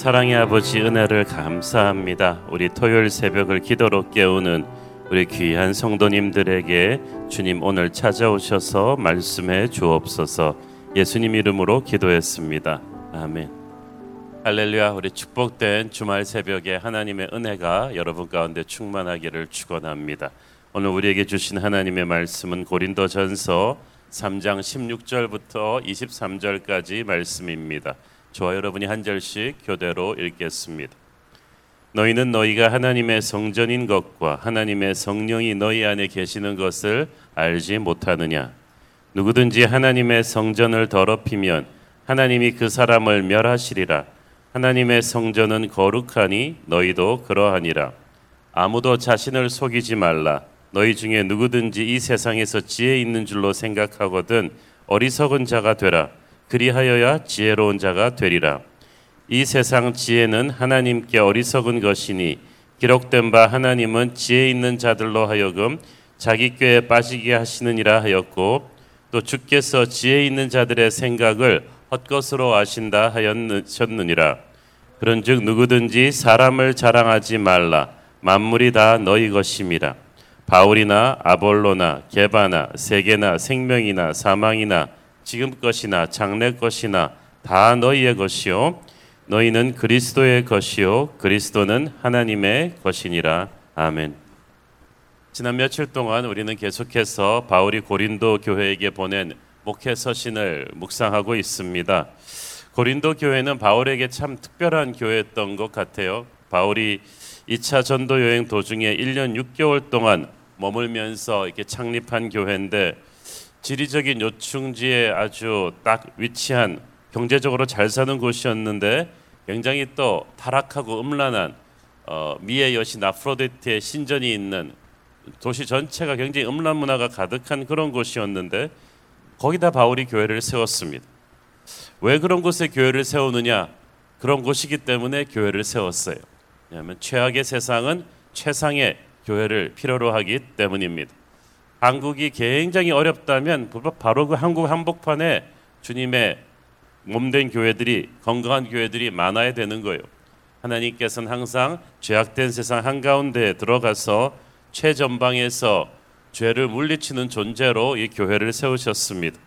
사랑의 아버지 은혜를 감사합니다. 우리 토요일 새벽을 기도로 깨우는 우리 귀한 성도님들에게 주님 오늘 찾아오셔서 말씀해 주옵소서. 예수님 이름으로 기도했습니다. 아멘. 할렐루야. 우리 축복된 주말 새벽에 하나님의 은혜가 여러분 가운데 충만하기를 축원합니다. 오늘 우리에게 주신 하나님의 말씀은 고린도전서 3장 16절부터 23절까지 말씀입니다. 저와 여러분이 한 절씩 교대로 읽겠습니다. 너희는 너희가 하나님의 성전인 것과 하나님의 성령이 너희 안에 계시는 것을 알지 못하느냐? 누구든지 하나님의 성전을 더럽히면 하나님이 그 사람을 멸하시리라. 하나님의 성전은 거룩하니 너희도 그러하니라. 아무도 자신을 속이지 말라. 너희 중에 누구든지 이 세상에서 지혜 있는 줄로 생각하거든 어리석은 자가 되라. 그리하여야 지혜로운 자가 되리라. 이 세상 지혜는 하나님께 어리석은 것이니 기록된 바 하나님은 지혜 있는 자들로 하여금 자기 꾀에 빠지게 하시느니라 하였고 또 주께서 지혜 있는 자들의 생각을 헛것으로 아신다 하였느니라. 그런즉 누구든지 사람을 자랑하지 말라. 만물이 다 너희 것임이라. 바울이나 아볼로나 게바나 세계나 생명이나 사망이나 지금 것이나 장래 것이나 다 너희의 것이요 너희는 그리스도의 것이요 그리스도는 하나님의 것이니라 아멘. 지난 며칠 동안 우리는 계속해서 바울이 고린도 교회에게 보낸 목회 서신을 묵상하고 있습니다. 고린도 교회는 바울에게 참 특별한 교회였던 것 같아요. 바울이 2차 전도 여행 도중에 1년 6개월 동안 머물면서 이렇게 창립한 교회인데 지리적인 요충지에 아주 딱 위치한 경제적으로 잘 사는 곳이었는데 굉장히 또 타락하고 음란한 어, 미의 여신 아프로데트의 신전이 있는 도시 전체가 굉장히 음란 문화가 가득한 그런 곳이었는데 거기다 바울이 교회를 세웠습니다. 왜 그런 곳에 교회를 세우느냐? 그런 곳이기 때문에 교회를 세웠어요. 왜냐하면 최악의 세상은 최상의 교회를 필요로 하기 때문입니다. 한국이 굉장히 어렵다면 바로 그 한국 한복판에 주님의 몸된 교회들이 건강한 교회들이 많아야 되는 거예요. 하나님께서는 항상 죄악된 세상 한가운데 들어가서 최전방에서 죄를 물리치는 존재로 이 교회를 세우셨습니다.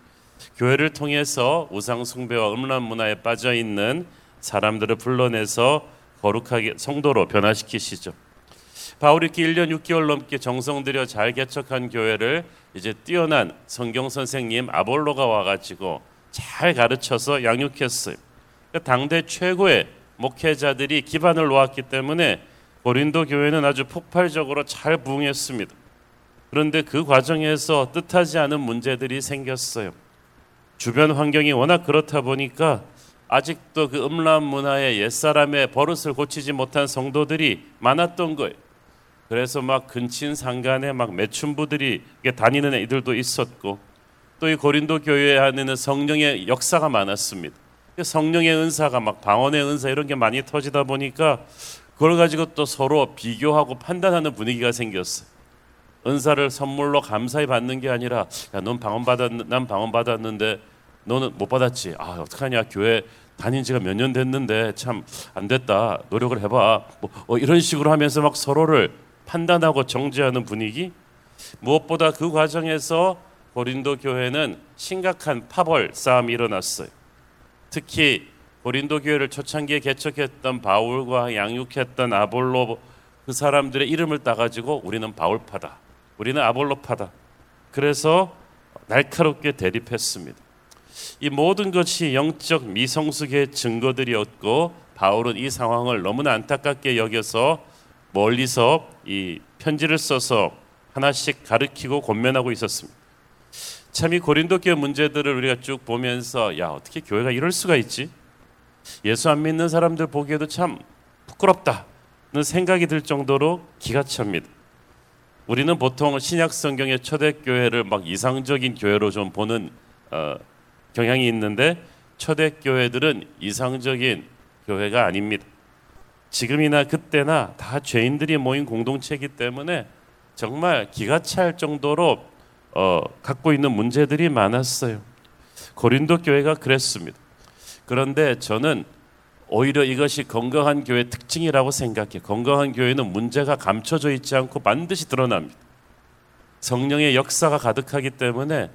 교회를 통해서 우상 숭배와 음란 문화에 빠져 있는 사람들을 불러내서 거룩하게 성도로 변화시키시죠. 바울이 이렇게 1년 6개월 넘게 정성 들여 잘 개척한 교회를 이제 뛰어난 성경 선생님 아볼로가 와가지고 잘 가르쳐서 양육했어요. 그러니까 당대 최고의 목회자들이 기반을 놓았기 때문에 고린도 교회는 아주 폭발적으로 잘 부흥했습니다. 그런데 그 과정에서 뜻하지 않은 문제들이 생겼어요. 주변 환경이 워낙 그렇다 보니까 아직도 그 음란 문화의 옛사람의 버릇을 고치지 못한 성도들이 많았던 거예요. 그래서 막 근친 상간에 막 매춘부들이 다니는 애들도 있었고 또 이 고린도 교회 안에는 성령의 역사가 많았습니다. 성령의 은사가 막 방언의 은사 이런 게 많이 터지다 보니까 그걸 가지고 또 서로 비교하고 판단하는 분위기가 생겼어요. 은사를 선물로 감사히 받는 게 아니라 야 넌 방언 받았 난 방언 받았는데 너는 못 받았지. 아 어떡하냐 교회 다닌 지가 몇 년 됐는데 참 안 됐다. 노력을 해 봐. 뭐 어, 이런 식으로 하면서 막 서로를 판단하고 정죄하는 분위기 무엇보다 그 과정에서 고린도 교회는 심각한 파벌 싸움이 일어났어요. 특히 고린도 교회를 초창기에 개척했던 바울과 양육했던 아볼로 그 사람들의 이름을 따가지고 우리는 바울파다. 우리는 아볼로파다. 그래서 날카롭게 대립했습니다. 이 모든 것이 영적 미성숙의 증거들이었고 바울은 이 상황을 너무나 안타깝게 여겨서 멀리서 이 편지를 써서 하나씩 가르치고 권면하고 있었습니다. 참 이 고린도 교회 문제들을 우리가 쭉 보면서 야 어떻게 교회가 이럴 수가 있지? 예수 안 믿는 사람들 보기에도 참 부끄럽다는 생각이 들 정도로 기가 찹니다. 우리는 보통 신약 성경의 초대 교회를 막 이상적인 교회로 좀 보는 어, 경향이 있는데 초대 교회들은 이상적인 교회가 아닙니다. 지금이나 그때나 다 죄인들이 모인 공동체이기 때문에 정말 기가 찰 정도로 어, 갖고 있는 문제들이 많았어요. 고린도 교회가 그랬습니다. 그런데 저는 오히려 이것이 건강한 교회 특징이라고 생각해. 건강한 교회는 문제가 감춰져 있지 않고 반드시 드러납니다. 성령의 역사가 가득하기 때문에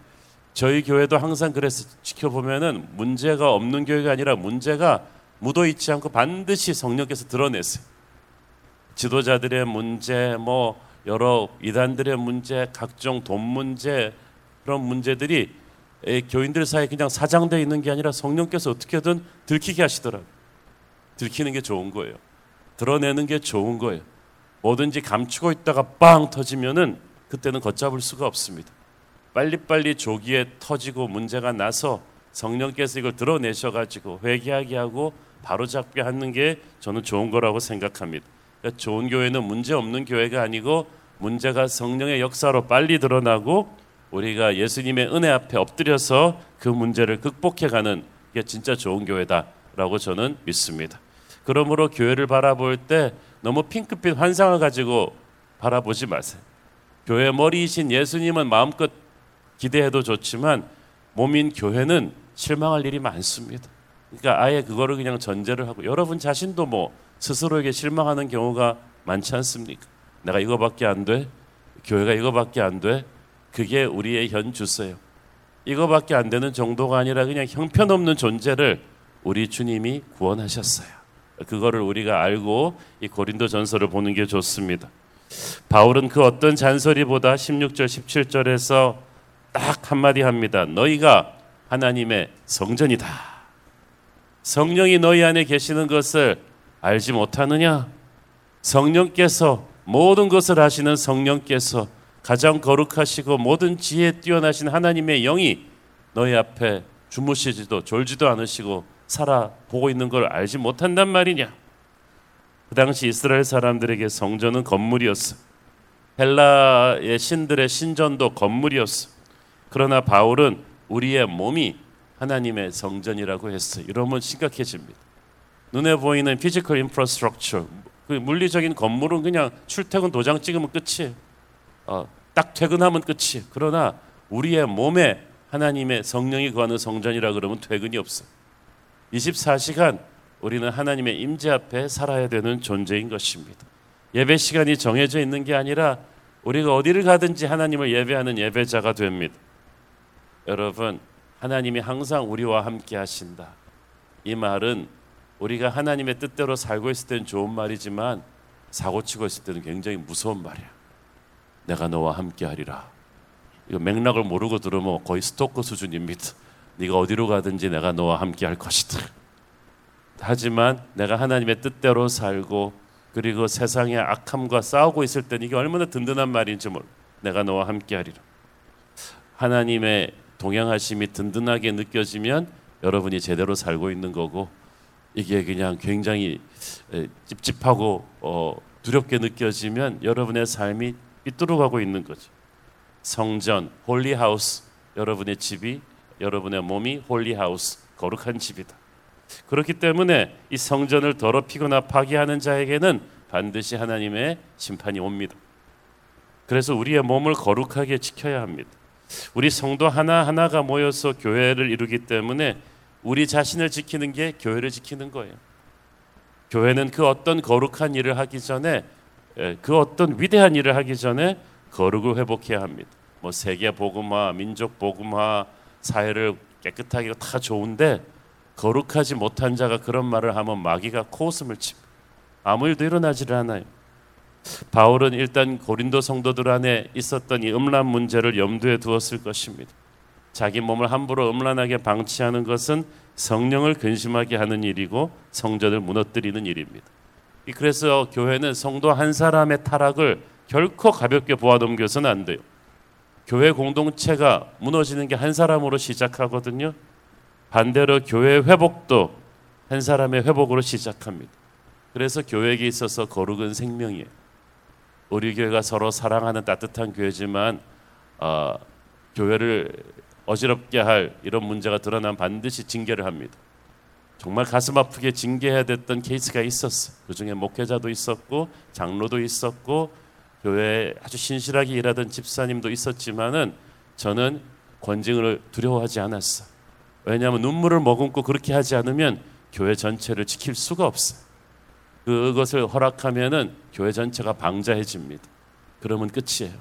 저희 교회도 항상 그래서 지켜보면은 문제가 없는 교회가 아니라 문제가 묻어 있지 않고 반드시 성령께서 드러냈어요. 지도자들의 문제, 뭐 여러 이단들의 문제, 각종 돈 문제 그런 문제들이 교인들 사이에 그냥 사장되어 있는 게 아니라 성령께서 어떻게든 들키게 하시더라고요. 들키는 게 좋은 거예요. 드러내는 게 좋은 거예요. 뭐든지 감추고 있다가 빵 터지면은 그때는 걷잡을 수가 없습니다. 빨리빨리 조기에 터지고 문제가 나서 성령께서 이걸 드러내셔가지고 회개하게 하고 바로 잡게 하는 게 저는 좋은 거라고 생각합니다. 그러니까 좋은 교회는 문제 없는 교회가 아니고 문제가 성령의 역사로 빨리 드러나고 우리가 예수님의 은혜 앞에 엎드려서 그 문제를 극복해가는 게 진짜 좋은 교회다라고 저는 믿습니다. 그러므로 교회를 바라볼 때 너무 핑크빛 환상을 가지고 바라보지 마세요. 교회 머리이신 예수님은 마음껏 기대해도 좋지만 몸인 교회는 실망할 일이 많습니다. 그러니까 아예 그거를 그냥 전제를 하고 여러분 자신도 뭐 스스로에게 실망하는 경우가 많지 않습니까? 내가 이거밖에 안 돼? 교회가 이거밖에 안 돼? 그게 우리의 현 주세요. 이거밖에 안 되는 정도가 아니라 그냥 형편없는 존재를 우리 주님이 구원하셨어요. 그거를 우리가 알고 이 고린도 전서를 보는 게 좋습니다. 바울은 그 어떤 잔소리보다 16절 17절에서 딱 한마디 합니다. 너희가 하나님의 성전이다. 성령이 너희 안에 계시는 것을 알지 못하느냐? 성령께서 모든 것을 하시는 성령께서 가장 거룩하시고 모든 지혜에 뛰어나신 하나님의 영이 너희 앞에 주무시지도 졸지도 않으시고 살아 보고 있는 걸 알지 못한단 말이냐? 그 당시 이스라엘 사람들에게 성전은 건물이었어. 헬라의 신들의 신전도 건물이었어. 그러나 바울은 우리의 몸이 하나님의 성전이라고 했어. 이러면 심각해집니다. 눈에 보이는 physical infrastructure, 그 물리적인 건물은 그냥 출퇴근 도장 찍으면 끝이에요. 어, 딱 퇴근하면 끝이에요. 그러나 우리의 몸에 하나님의 성령이 거하는 성전이라 그러면 퇴근이 없어. 24시간 우리는 하나님의 임재 앞에 살아야 되는 존재인 것입니다. 예배 시간이 정해져 있는 게 아니라 우리가 어디를 가든지 하나님을 예배하는 예배자가 됩니다. 여러분, 하나님이 항상 우리와 함께 하신다. 이 말은 우리가 하나님의 뜻대로 살고 있을 때는 좋은 말이지만 사고 치고 있을 때는 굉장히 무서운 말이야. 내가 너와 함께 하리라. 이거 맥락을 모르고 들으면 거의 스토커 수준입니다. 네가 어디로 가든지 내가 너와 함께 할 것이다. 하지만 내가 하나님의 뜻대로 살고 그리고 세상의 악함과 싸우고 있을 때는 이게 얼마나 든든한 말인지 몰라. 내가 너와 함께 하리라. 하나님의 동행하심이 든든하게 느껴지면 여러분이 제대로 살고 있는 거고 이게 그냥 굉장히 찝찝하고 어, 두렵게 느껴지면 여러분의 삶이 삐뚤어가고 있는 거죠. 성전, holy house, 여러분의 집이 여러분의 몸이 holy house, 거룩한 집이다. 그렇기 때문에 이 성전을 더럽히거나 파괴하는 자에게는 반드시 하나님의 심판이 옵니다. 그래서 우리의 몸을 거룩하게 지켜야 합니다. 우리 성도 하나하나가 모여서 교회를 이루기 때문에 우리 자신을 지키는 게 교회를 지키는 거예요. 교회는 그 어떤 거룩한 일을 하기 전에 그 어떤 위대한 일을 하기 전에 거룩을 회복해야 합니다. 뭐 세계 복음화, 민족 복음화, 사회를 깨끗하게 다 좋은데 거룩하지 못한 자가 그런 말을 하면 마귀가 코웃음을 칩니다. 아무 일도 일어나지를 않아요. 바울은 일단 고린도 성도들 안에 있었던 이 음란 문제를 염두에 두었을 것입니다. 자기 몸을 함부로 음란하게 방치하는 것은 성령을 근심하게 하는 일이고 성전을 무너뜨리는 일입니다. 그래서 교회는 성도 한 사람의 타락을 결코 가볍게 보아 넘겨서는 안 돼요. 교회 공동체가 무너지는 게 한 사람으로 시작하거든요. 반대로 교회 회복도 한 사람의 회복으로 시작합니다. 그래서 교회에 있어서 거룩은 생명이에요. 우리 교회가 서로 사랑하는 따뜻한 교회지만 어, 교회를 어지럽게 할 이런 문제가 드러나면 반드시 징계를 합니다. 정말 가슴 아프게 징계해야 됐던 케이스가 있었어. 그 중에 목회자도 있었고 장로도 있었고 교회에 아주 신실하게 일하던 집사님도 있었지만은 저는 권징을 두려워하지 않았어. 왜냐하면 눈물을 머금고 그렇게 하지 않으면 교회 전체를 지킬 수가 없어요. 그것을 허락하면은 교회 전체가 방자해집니다. 그러면 끝이에요.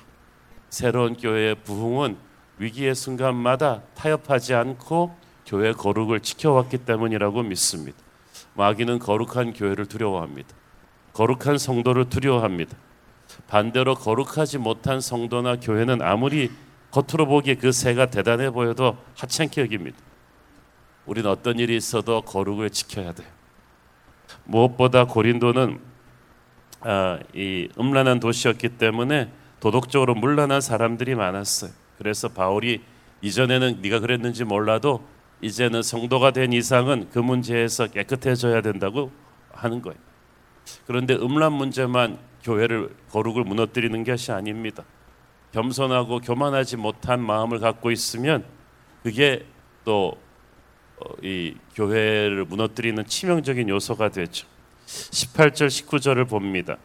새로운 교회의 부흥은 위기의 순간마다 타협하지 않고 교회 거룩을 지켜왔기 때문이라고 믿습니다. 마귀는 거룩한 교회를 두려워합니다. 거룩한 성도를 두려워합니다. 반대로 거룩하지 못한 성도나 교회는 아무리 겉으로 보기에 그 새가 대단해 보여도 하찮게 여깁니다. 우리는 어떤 일이 있어도 거룩을 지켜야 돼요. 무엇보다 고린도는 아, 이 음란한 도시였기 때문에 도덕적으로 물란한 사람들이 많았어요. 그래서 바울이 이전에는 네가 그랬는지 몰라도 이제는 성도가 된 이상은 그 문제에서 깨끗해져야 된다고 하는 거예요. 그런데 음란 문제만 교회를 거룩을 무너뜨리는 것이 아닙니다. 겸손하고 교만하지 못한 마음을 갖고 있으면 그게 또 이 어, 교회를 무너뜨리는 치명적인 요소가 되죠. 18절 19절을 봅니다.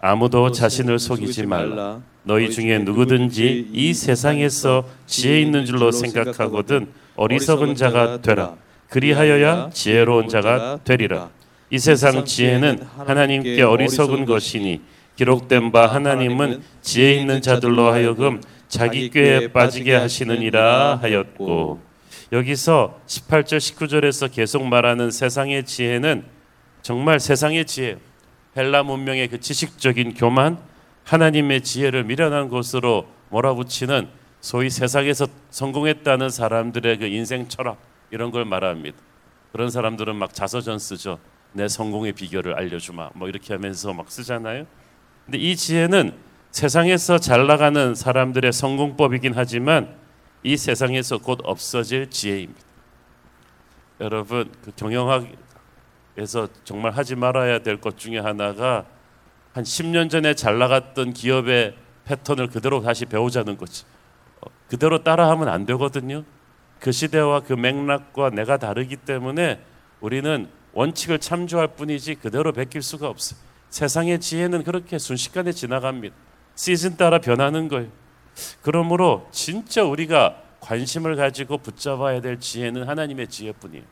아무도 자신을 속이지 말라. 너희 중에 누구든지 이 세상에서 지혜 있는 줄로 생각하거든 어리석은 자가 되라. 그리하여야 지혜로운 자가 되리라. 이 세상 지혜는 하나님께 어리석은 것이니 기록된 바 하나님은 지혜 있는 자들로 하여금 자기 꾀에 빠지게 하시느니라 하였고 여기서 18절 19절에서 계속 말하는 세상의 지혜는 정말 세상의 지혜 헬라 문명의 그 지식적인 교만 하나님의 지혜를 미련한 것으로 몰아붙이는 소위 세상에서 성공했다는 사람들의 그 인생 철학 이런 걸 말합니다. 그런 사람들은 막 자서전 쓰죠. 내 성공의 비결을 알려주마. 뭐 이렇게 하면서 막 쓰잖아요. 근데 이 지혜는 세상에서 잘 나가는 사람들의 성공법이긴 하지만 이 세상에서 곧 없어질 지혜입니다. 여러분 그 경영학에서 정말 하지 말아야 될 것 중에 하나가 한 10년 전에 잘 나갔던 기업의 패턴을 그대로 다시 배우자는 거지. 어, 그대로 따라하면 안 되거든요. 그 시대와 그 맥락과 내가 다르기 때문에 우리는 원칙을 참조할 뿐이지 그대로 베낄 수가 없어요. 세상의 지혜는 그렇게 순식간에 지나갑니다. 시즌 따라 변하는 거예요. 그러므로 진짜 우리가 관심을 가지고 붙잡아야 될 지혜는 하나님의 지혜뿐이에요.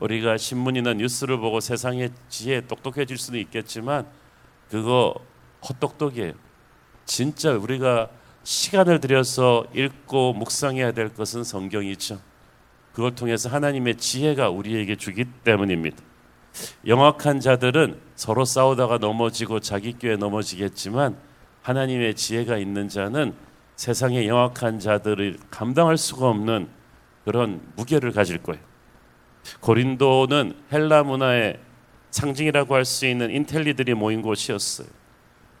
우리가 신문이나 뉴스를 보고 세상의 지혜 똑똑해질 수는 있겠지만 그거 헛똑똑이에요. 진짜 우리가 시간을 들여서 읽고 묵상해야 될 것은 성경이죠. 그걸 통해서 하나님의 지혜가 우리에게 주기 때문입니다. 영악한 자들은 서로 싸우다가 넘어지고 자기 꾀에 넘어지겠지만 하나님의 지혜가 있는 자는 세상의 영악한 자들을 감당할 수가 없는 그런 무게를 가질 거예요. 고린도는 헬라 문화의 상징이라고 할 수 있는 인텔리들이 모인 곳이었어요.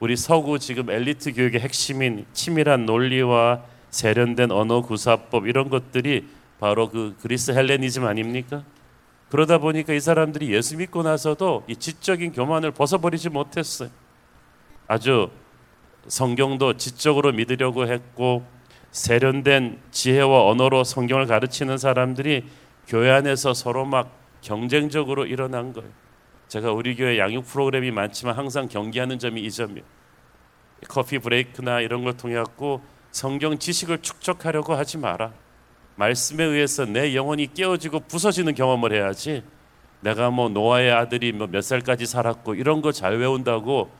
우리 서구 지금 엘리트 교육의 핵심인 치밀한 논리와 세련된 언어 구사법 이런 것들이 바로 그 그리스 헬레니즘 아닙니까? 그러다 보니까 이 사람들이 예수 믿고 나서도 이 지적인 교만을 벗어버리지 못했어요. 아주 성경도 지적으로 믿으려고 했고 세련된 지혜와 언어로 성경을 가르치는 사람들이 교회 안에서 서로 막 경쟁적으로 일어난 거예요. 제가 우리 교회 양육 프로그램이 많지만 항상 경계하는 점이 이 점이에요. 커피 브레이크나 이런 걸 통해 갖고 성경 지식을 축적하려고 하지 마라. 말씀에 의해서 내 영혼이 깨어지고 부서지는 경험을 해야지. 내가 뭐 노아의 아들이 뭐몇 살까지 살았고 이런 거 잘 외운다고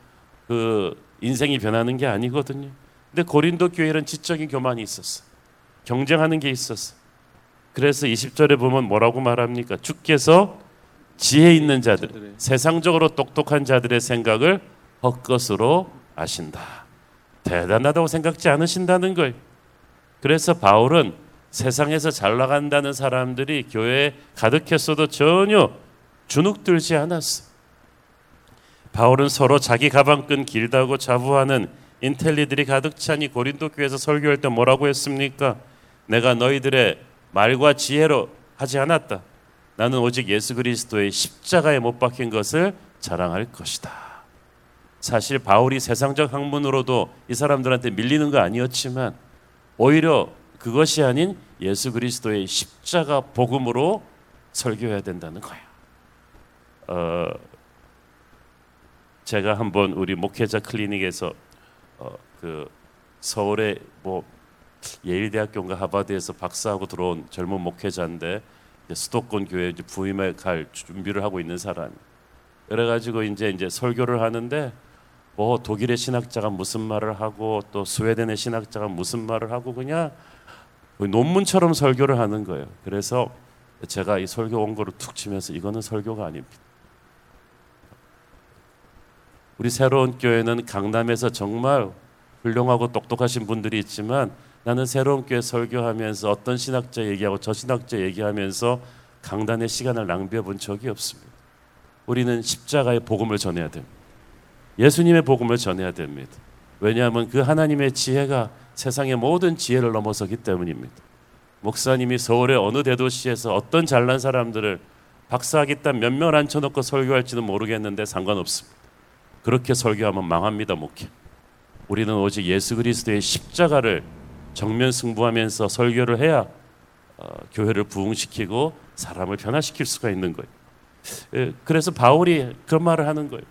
그 인생이 변하는 게 아니거든요. 근데 고린도 교회는 지적인 교만이 있었어. 경쟁하는 게 있었어. 그래서 20절에 보면 뭐라고 말합니까? 주께서 지혜 있는 자들, 세상적으로 똑똑한 자들의 생각을 헛것으로 아신다. 대단하다고 생각지 않으신다는 걸. 그래서 바울은 세상에서 잘 나간다는 사람들이 교회에 가득했어도 전혀 주눅들지 않았어. 바울은 서로 자기 가방끈 길다고 자부하는 인텔리들이 가득 차니 고린도 교회에서 설교할 때 뭐라고 했습니까? 내가 너희들의 말과 지혜로 하지 않았다. 나는 오직 예수 그리스도의 십자가에 못 박힌 것을 자랑할 것이다. 사실 바울이 세상적 학문으로도 이 사람들한테 밀리는 거 아니었지만 오히려 그것이 아닌 예수 그리스도의 십자가 복음으로 설교해야 된다는 거예요. 어, 제가 한번 우리 목회자 클리닉에서 어, 그 서울에 뭐 예일대학교인가 하버드에서 박사하고 들어온 젊은 목회자인데 수도권 교회 부임에 갈 준비를 하고 있는 사람. 그래가지고 이제 이제 설교를 하는데 뭐 독일의 신학자가 무슨 말을 하고 또 스웨덴의 신학자가 무슨 말을 하고 그냥 논문처럼 설교를 하는 거예요. 그래서 제가 이 설교 원고를 툭 치면서 이거는 설교가 아닙니다. 우리 새로운 교회는 강남에서 정말 훌륭하고 똑똑하신 분들이 있지만 나는 새로운 교회 설교하면서 어떤 신학자 얘기하고 저 신학자 얘기하면서 강단의 시간을 낭비해 본 적이 없습니다. 우리는 십자가의 복음을 전해야 됩니다. 예수님의 복음을 전해야 됩니다. 왜냐하면 그 하나님의 지혜가 세상의 모든 지혜를 넘어서기 때문입니다. 목사님이 서울의 어느 대도시에서 어떤 잘난 사람들을 박사학위단 몇 명을 앉혀놓고 설교할지는 모르겠는데 상관없습니다. 그렇게 설교하면 망합니다, 목회. 우리는 오직 예수 그리스도의 십자가를 정면 승부하면서 설교를 해야 어, 교회를 부흥시키고 사람을 변화시킬 수가 있는 거예요. 예, 그래서 바울이 그런 말을 하는 거예요.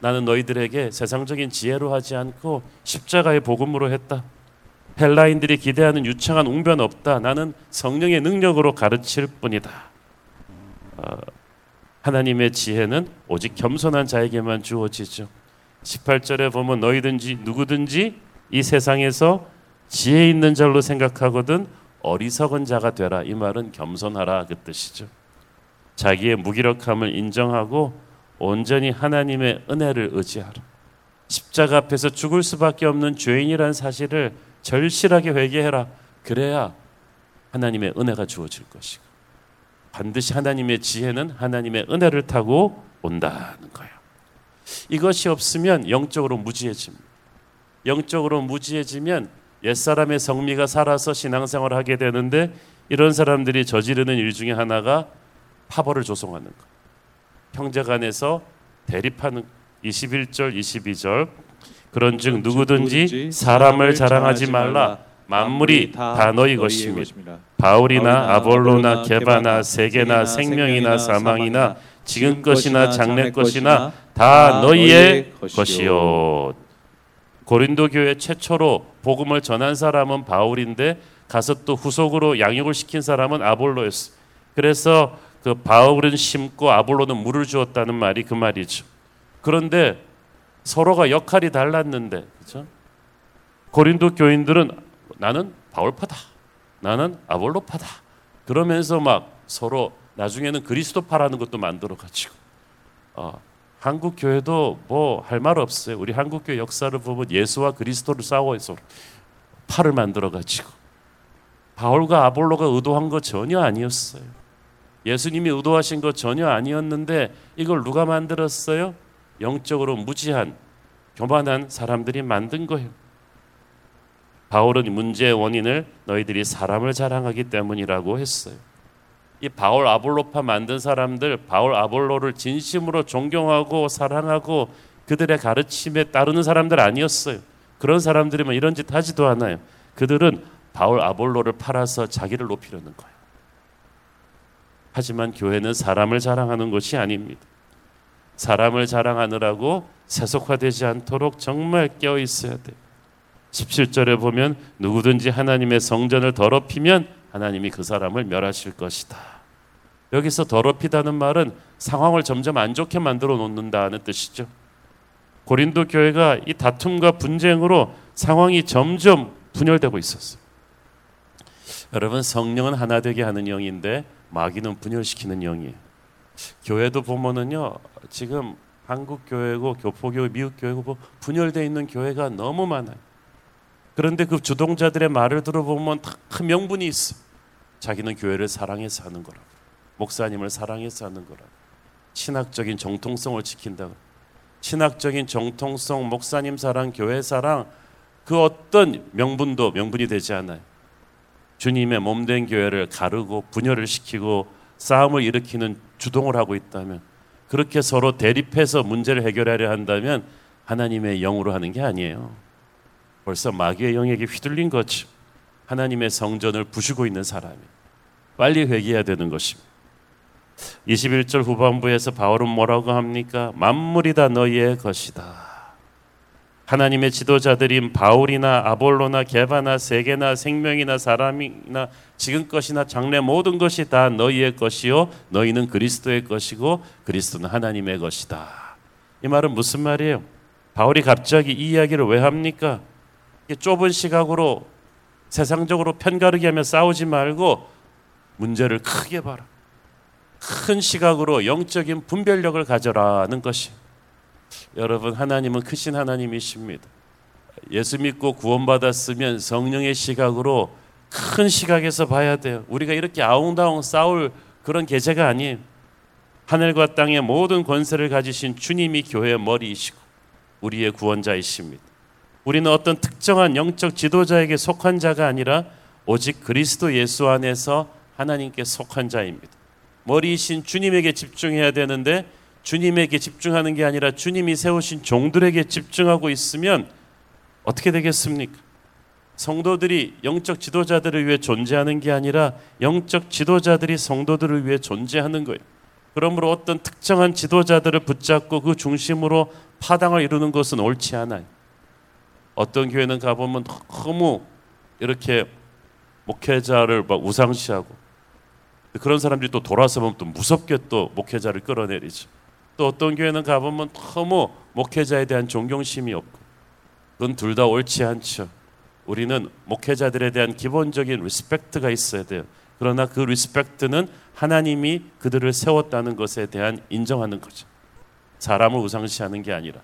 나는 너희들에게 세상적인 지혜로 하지 않고 십자가의 복음으로 했다. 헬라인들이 기대하는 유창한 웅변 없다. 나는 성령의 능력으로 가르칠 뿐이다. 어, 하나님의 지혜는 오직 겸손한 자에게만 주어지죠. 18절에 보면 너희든지 누구든지 이 세상에서 지혜 있는 자로 생각하거든 어리석은 자가 되라. 이 말은 겸손하라 그 뜻이죠. 자기의 무기력함을 인정하고 온전히 하나님의 은혜를 의지하라. 십자가 앞에서 죽을 수밖에 없는 죄인이란 사실을 절실하게 회개해라. 그래야 하나님의 은혜가 주어질 것이고 반드시 하나님의 지혜는 하나님의 은혜를 타고 온다는 거예요. 이것이 없으면 영적으로 무지해집니다. 영적으로 무지해지면 옛사람의 성미가 살아서 신앙생활을 하게 되는데 이런 사람들이 저지르는 일 중에 하나가 파벌을 조성하는 것. 형제간에서 대립하는 21절 22절 그런즉 누구든지 사람을 자랑하지 말라 만물이 다 너희 것입니다. 바울이나 아볼로나 게바나 세계나 생명이나 사망이나 지금 것이나 장래 것이나 다 너희의 것이요. 고린도 교회 최초로 복음을 전한 사람은 바울인데 가서 또 후속으로 양육을 시킨 사람은 아볼로였어. 그래서 그 바울은 심고 아볼로는 물을 주었다는 말이 그 말이죠. 그런데 서로가 역할이 달랐는데 그렇죠? 고린도 교인들은 나는 바울파다. 나는 아볼로파다. 그러면서 막 서로 나중에는 그리스도파라는 것도 만들어 가지고 어, 한국 교회도 뭐 할 말 없어요. 우리 한국 교회 역사를 보면 예수와 그리스도를 싸워서 팔을 만들어 가지고 바울과 아볼로가 의도한 거 전혀 아니었어요. 예수님이 의도하신 거 전혀 아니었는데 이걸 누가 만들었어요? 영적으로 무지한 교만한 사람들이 만든 거예요. 바울은 문제의 원인을 너희들이 사람을 자랑하기 때문이라고 했어요. 이 바울 아볼로파 만든 사람들 바울 아볼로를 진심으로 존경하고 사랑하고 그들의 가르침에 따르는 사람들 아니었어요. 그런 사람들이면 이런 짓 하지도 않아요. 그들은 바울 아볼로를 팔아서 자기를 높이려는 거예요. 하지만 교회는 사람을 자랑하는 것이 아닙니다. 사람을 자랑하느라고 세속화되지 않도록 정말 깨어 있어야 돼. 17절에 보면 누구든지 하나님의 성전을 더럽히면 하나님이 그 사람을 멸하실 것이다. 여기서 더럽히다는 말은 상황을 점점 안 좋게 만들어 놓는다는 뜻이죠. 고린도 교회가 이 다툼과 분쟁으로 상황이 점점 분열되고 있었어요. 여러분 성령은 하나 되게 하는 영인데 마귀는 분열시키는 영이에요. 교회도 보면은요 지금 한국 교회고 교포교 미국 교회고 뭐 분열돼 있는 교회가 너무 많아요. 그런데 그 주동자들의 말을 들어보면 다 명분이 있어. 자기는 교회를 사랑해서 하는 거라. 목사님을 사랑해서 하는 거라. 신학적인 정통성을 지킨다. 신학적인 정통성, 목사님 사랑, 교회 사랑 그 어떤 명분도 명분이 되지 않아요. 주님의 몸된 교회를 가르고 분열을 시키고 싸움을 일으키는 주동을 하고 있다면 그렇게 서로 대립해서 문제를 해결하려 한다면 하나님의 영으로 하는 게 아니에요. 벌써 마귀의 영에게 휘둘린 거죠. 하나님의 성전을 부수고 있는 사람이 빨리 회개해야 되는 것입니다. 21절 후반부에서 바울은 뭐라고 합니까? 만물이 다 너희의 것이다. 하나님의 지도자들인 바울이나 아볼로나 게바나 세계나 생명이나 사람이나 지금 것이나 장래 모든 것이 다 너희의 것이요 너희는 그리스도의 것이고 그리스도는 하나님의 것이다. 이 말은 무슨 말이에요? 바울이 갑자기 이 이야기를 왜 합니까? 좁은 시각으로 세상적으로 편가르기 하며 싸우지 말고 문제를 크게 봐라. 큰 시각으로 영적인 분별력을 가져라는 것이 여러분 하나님은 크신 하나님이십니다. 예수 믿고 구원받았으면 성령의 시각으로 큰 시각에서 봐야 돼요. 우리가 이렇게 아웅다웅 싸울 그런 계제가 아니에요. 하늘과 땅의 모든 권세를 가지신 주님이 교회의 머리이시고 우리의 구원자이십니다. 우리는 어떤 특정한 영적 지도자에게 속한 자가 아니라 오직 그리스도 예수 안에서 하나님께 속한 자입니다. 머리이신 주님에게 집중해야 되는데 주님에게 집중하는 게 아니라 주님이 세우신 종들에게 집중하고 있으면 어떻게 되겠습니까? 성도들이 영적 지도자들을 위해 존재하는 게 아니라 영적 지도자들이 성도들을 위해 존재하는 거예요. 그러므로 어떤 특정한 지도자들을 붙잡고 그 중심으로 파당을 이루는 것은 옳지 않아요. 어떤 교회는 가보면 너무 이렇게 목회자를 막 우상시하고 그런 사람들이 또 돌아서면 또 무섭게 또 목회자를 끌어내리죠. 또 어떤 교회는 가보면 너무 목회자에 대한 존경심이 없고 그건 둘 다 옳지 않죠. 우리는 목회자들에 대한 기본적인 respect가 있어야 돼요. 그러나 그 respect는 하나님이 그들을 세웠다는 것에 대한 인정하는 거죠. 사람을 우상시하는 게 아니라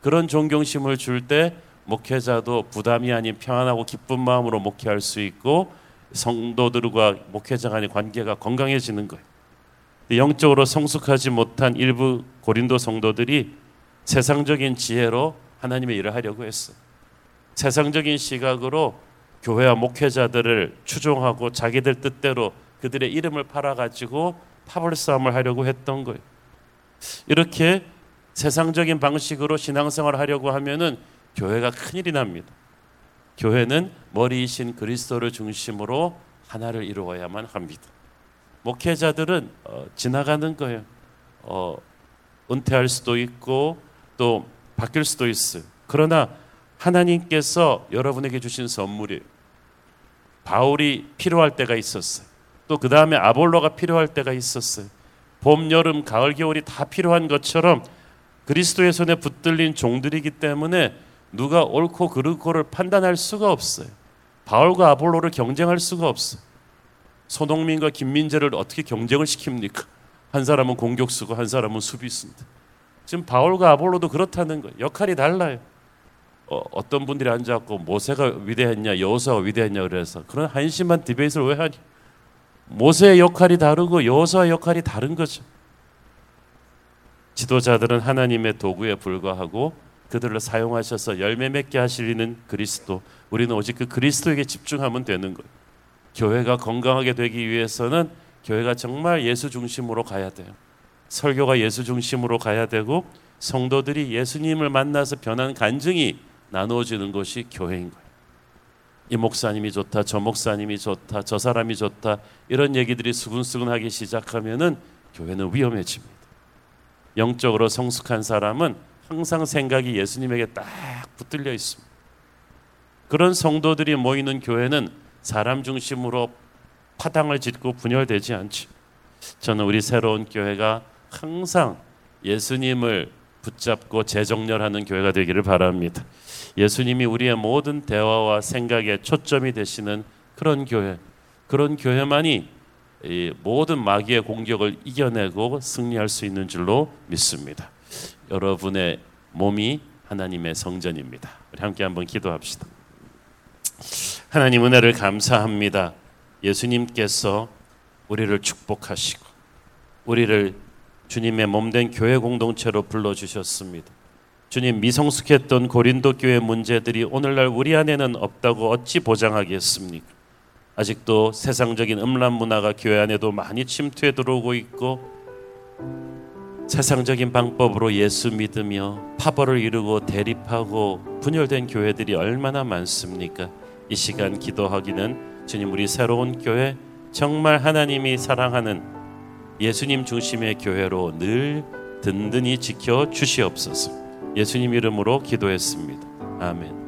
그런 존경심을 줄때 목회자도 부담이 아닌 평안하고 기쁜 마음으로 목회할 수 있고 성도들과 목회자 간의 관계가 건강해지는 거예요. 영적으로 성숙하지 못한 일부 고린도 성도들이 세상적인 지혜로 하나님의 일을 하려고 했어요. 세상적인 시각으로 교회와 목회자들을 추종하고 자기들 뜻대로 그들의 이름을 팔아가지고 파벌 싸움을 하려고 했던 거예요. 이렇게 세상적인 방식으로 신앙생활을 하려고 하면은 교회가 큰일이 납니다. 교회는 머리이신 그리스도를 중심으로 하나를 이루어야만 합니다. 목회자들은 어, 지나가는 거예요. 어, 은퇴할 수도 있고 또 바뀔 수도 있어요. 그러나 하나님께서 여러분에게 주신 선물이 바울이 필요할 때가 있었어요. 또 그 다음에 아볼로가 필요할 때가 있었어요. 봄, 여름, 가을, 겨울이 다 필요한 것처럼 그리스도의 손에 붙들린 종들이기 때문에 누가 옳고 그르고를 판단할 수가 없어요. 바울과 아볼로를 경쟁할 수가 없어요. 손흥민과 김민재를 어떻게 경쟁을 시킵니까? 한 사람은 공격수고 한 사람은 수비수인데. 지금 바울과 아볼로도 그렇다는 거예요. 역할이 달라요. 어, 떤 분들이 앉아갖고 모세가 위대했냐 여호사가 위대했냐 그래서 그런 한심한 디베이트를 왜 하니? 모세의 역할이 다르고 여호사의 역할이 다른 거죠. 지도자들은 하나님의 도구에 불과하고 그들을 사용하셔서 열매 맺게 하시는 그리스도. 우리는 오직 그 그리스도에게 집중하면 되는 거예요. 교회가 건강하게 되기 위해서는 교회가 정말 예수 중심으로 가야 돼요. 설교가 예수 중심으로 가야 되고 성도들이 예수님을 만나서 변한 간증이 나누어지는 것이 교회인 거예요. 이 목사님이 좋다, 저 목사님이 좋다, 저 사람이 좋다 이런 얘기들이 수근수근하기 시작하면은 교회는 위험해집니다. 영적으로 성숙한 사람은 항상 생각이 예수님에게 딱 붙들려 있습니다. 그런 성도들이 모이는 교회는 사람 중심으로 파당을 짓고 분열되지 않죠. 저는 우리 새로운 교회가 항상 예수님을 붙잡고 재정렬하는 교회가 되기를 바랍니다. 예수님이 우리의 모든 대화와 생각에 초점이 되시는 그런 교회, 그런 교회만이 모든 마귀의 공격을 이겨내고 승리할 수 있는 줄로 믿습니다. 여러분의 몸이 하나님의 성전입니다. 우리 함께 한번 기도합시다. 하나님 은혜를 감사합니다. 예수님께서 우리를 축복하시고 우리를 주님의 몸된 교회 공동체로 불러 주셨습니다. 주님 미성숙했던 고린도 교회 문제들이 오늘날 우리 안에는 없다고 어찌 보장하겠습니까? 아직도 세상적인 음란 문화가 교회 안에도 많이 침투해 들어오고 있고 세상적인 방법으로 예수 믿으며 파벌을 이루고 대립하고 분열된 교회들이 얼마나 많습니까? 이 시간 기도하기는 주님 우리 새로운 교회 정말 하나님이 사랑하는 예수님 중심의 교회로 늘 든든히 지켜 주시옵소서. 예수님 이름으로 기도했습니다. 아멘.